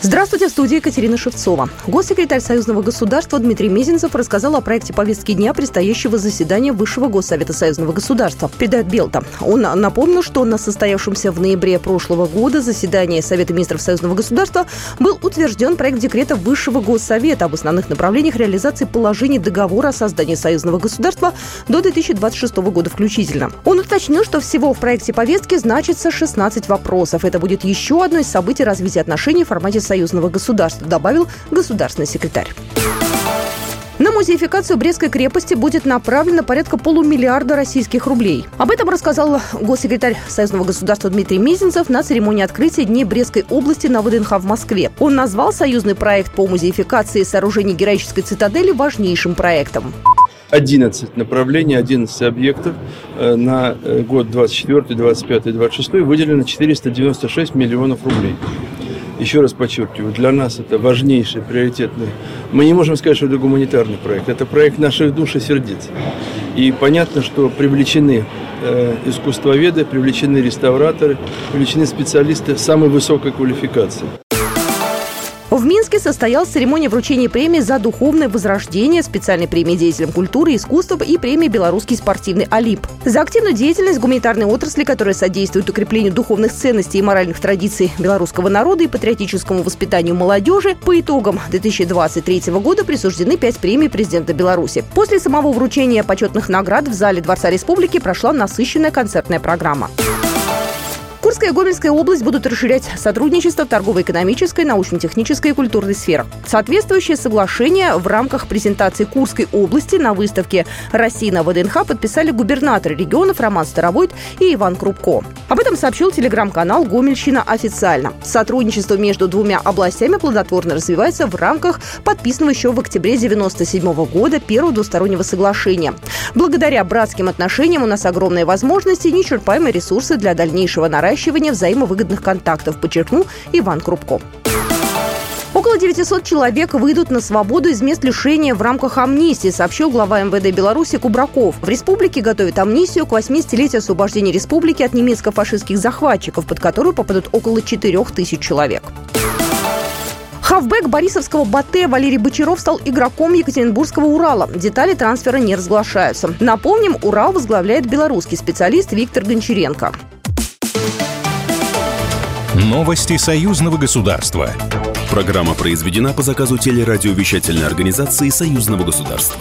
Здравствуйте, в студии Екатерина Шевцова. Госсекретарь Союзного государства Дмитрий Мезенцев рассказал о проекте повестки дня предстоящего заседания Высшего Госсовета Союзного государства. Передает Белта. Он напомнил, что на состоявшемся в ноябре прошлого года заседании Совета министров Союзного государства был утвержден проект декрета Высшего Госсовета об основных направлениях реализации положений договора о создании Союзного государства до 2026 года включительно. Он уточнил, что всего в проекте повестки значится 16 вопросов. Это будет еще одно из событий развития отношений в формате союзного государства, добавил государственный секретарь. На музеификацию Брестской крепости будет направлено порядка полумиллиарда российских рублей. Об этом рассказал госсекретарь Союзного государства Дмитрий Мизинцев на церемонии открытия Дней Брестской области на ВДНХ в Москве. Он назвал союзный проект по музеификации сооружений героической цитадели важнейшим проектом. 11 направлений, 11 объектов э, на э, год 24, 25, 26 выделено 496 миллионов рублей еще раз подчеркиваю, для нас это важнейший, приоритетный. Мы не можем сказать, что это гуманитарный проект. Это проект наших душ и сердец. И понятно, что привлечены э, искусствоведы, привлечены реставраторы, привлечены специалисты самой высокой квалификации. В Минске состоялась церемония вручения премии за духовное возрождение, специальной премии деятелям культуры и искусства и премии «Белорусский спортивный Олимп». За активную деятельность гуманитарной отрасли, которая содействует укреплению духовных ценностей и моральных традиций белорусского народа и патриотическому воспитанию молодежи, по итогам 2023 года присуждены пять премий президента Беларуси. После самого вручения почетных наград в зале Дворца Республики прошла насыщенная концертная программа. Курская и Гомельская область будут расширять сотрудничество в торгово-экономической, научно-технической и культурной сферах. Соответствующее соглашение в рамках презентации Курской области на выставке «Россия на ВДНХ» подписали губернаторы регионов Роман Старовойт и Иван Крупко. Об этом сообщил телеграм-канал «Гомельщина официально». Сотрудничество между двумя областями плодотворно развивается в рамках подписанного еще в октябре 1997 года первого двустороннего соглашения. Благодаря братским отношениям у нас огромные возможности и неисчерпаемые ресурсы для дальнейшего наращивания наращивания взаимовыгодных контактов, подчеркнул Иван Крупко. Около 900 человек выйдут на свободу из мест лишения в рамках амнистии, сообщил глава МВД Беларуси Кубраков. В республике готовят амнистию к 80-летию освобождения республики от немецко-фашистских захватчиков, под которую попадут около 4 тысяч человек. Хавбек Борисовского Батэ Валерий Бочаров стал игроком Екатеринбургского Урала. Детали трансфера не разглашаются. Напомним, Урал возглавляет белорусский специалист Виктор Гончаренко. Новости союзного государства. Программа произведена по заказу телерадиовещательной организации союзного государства.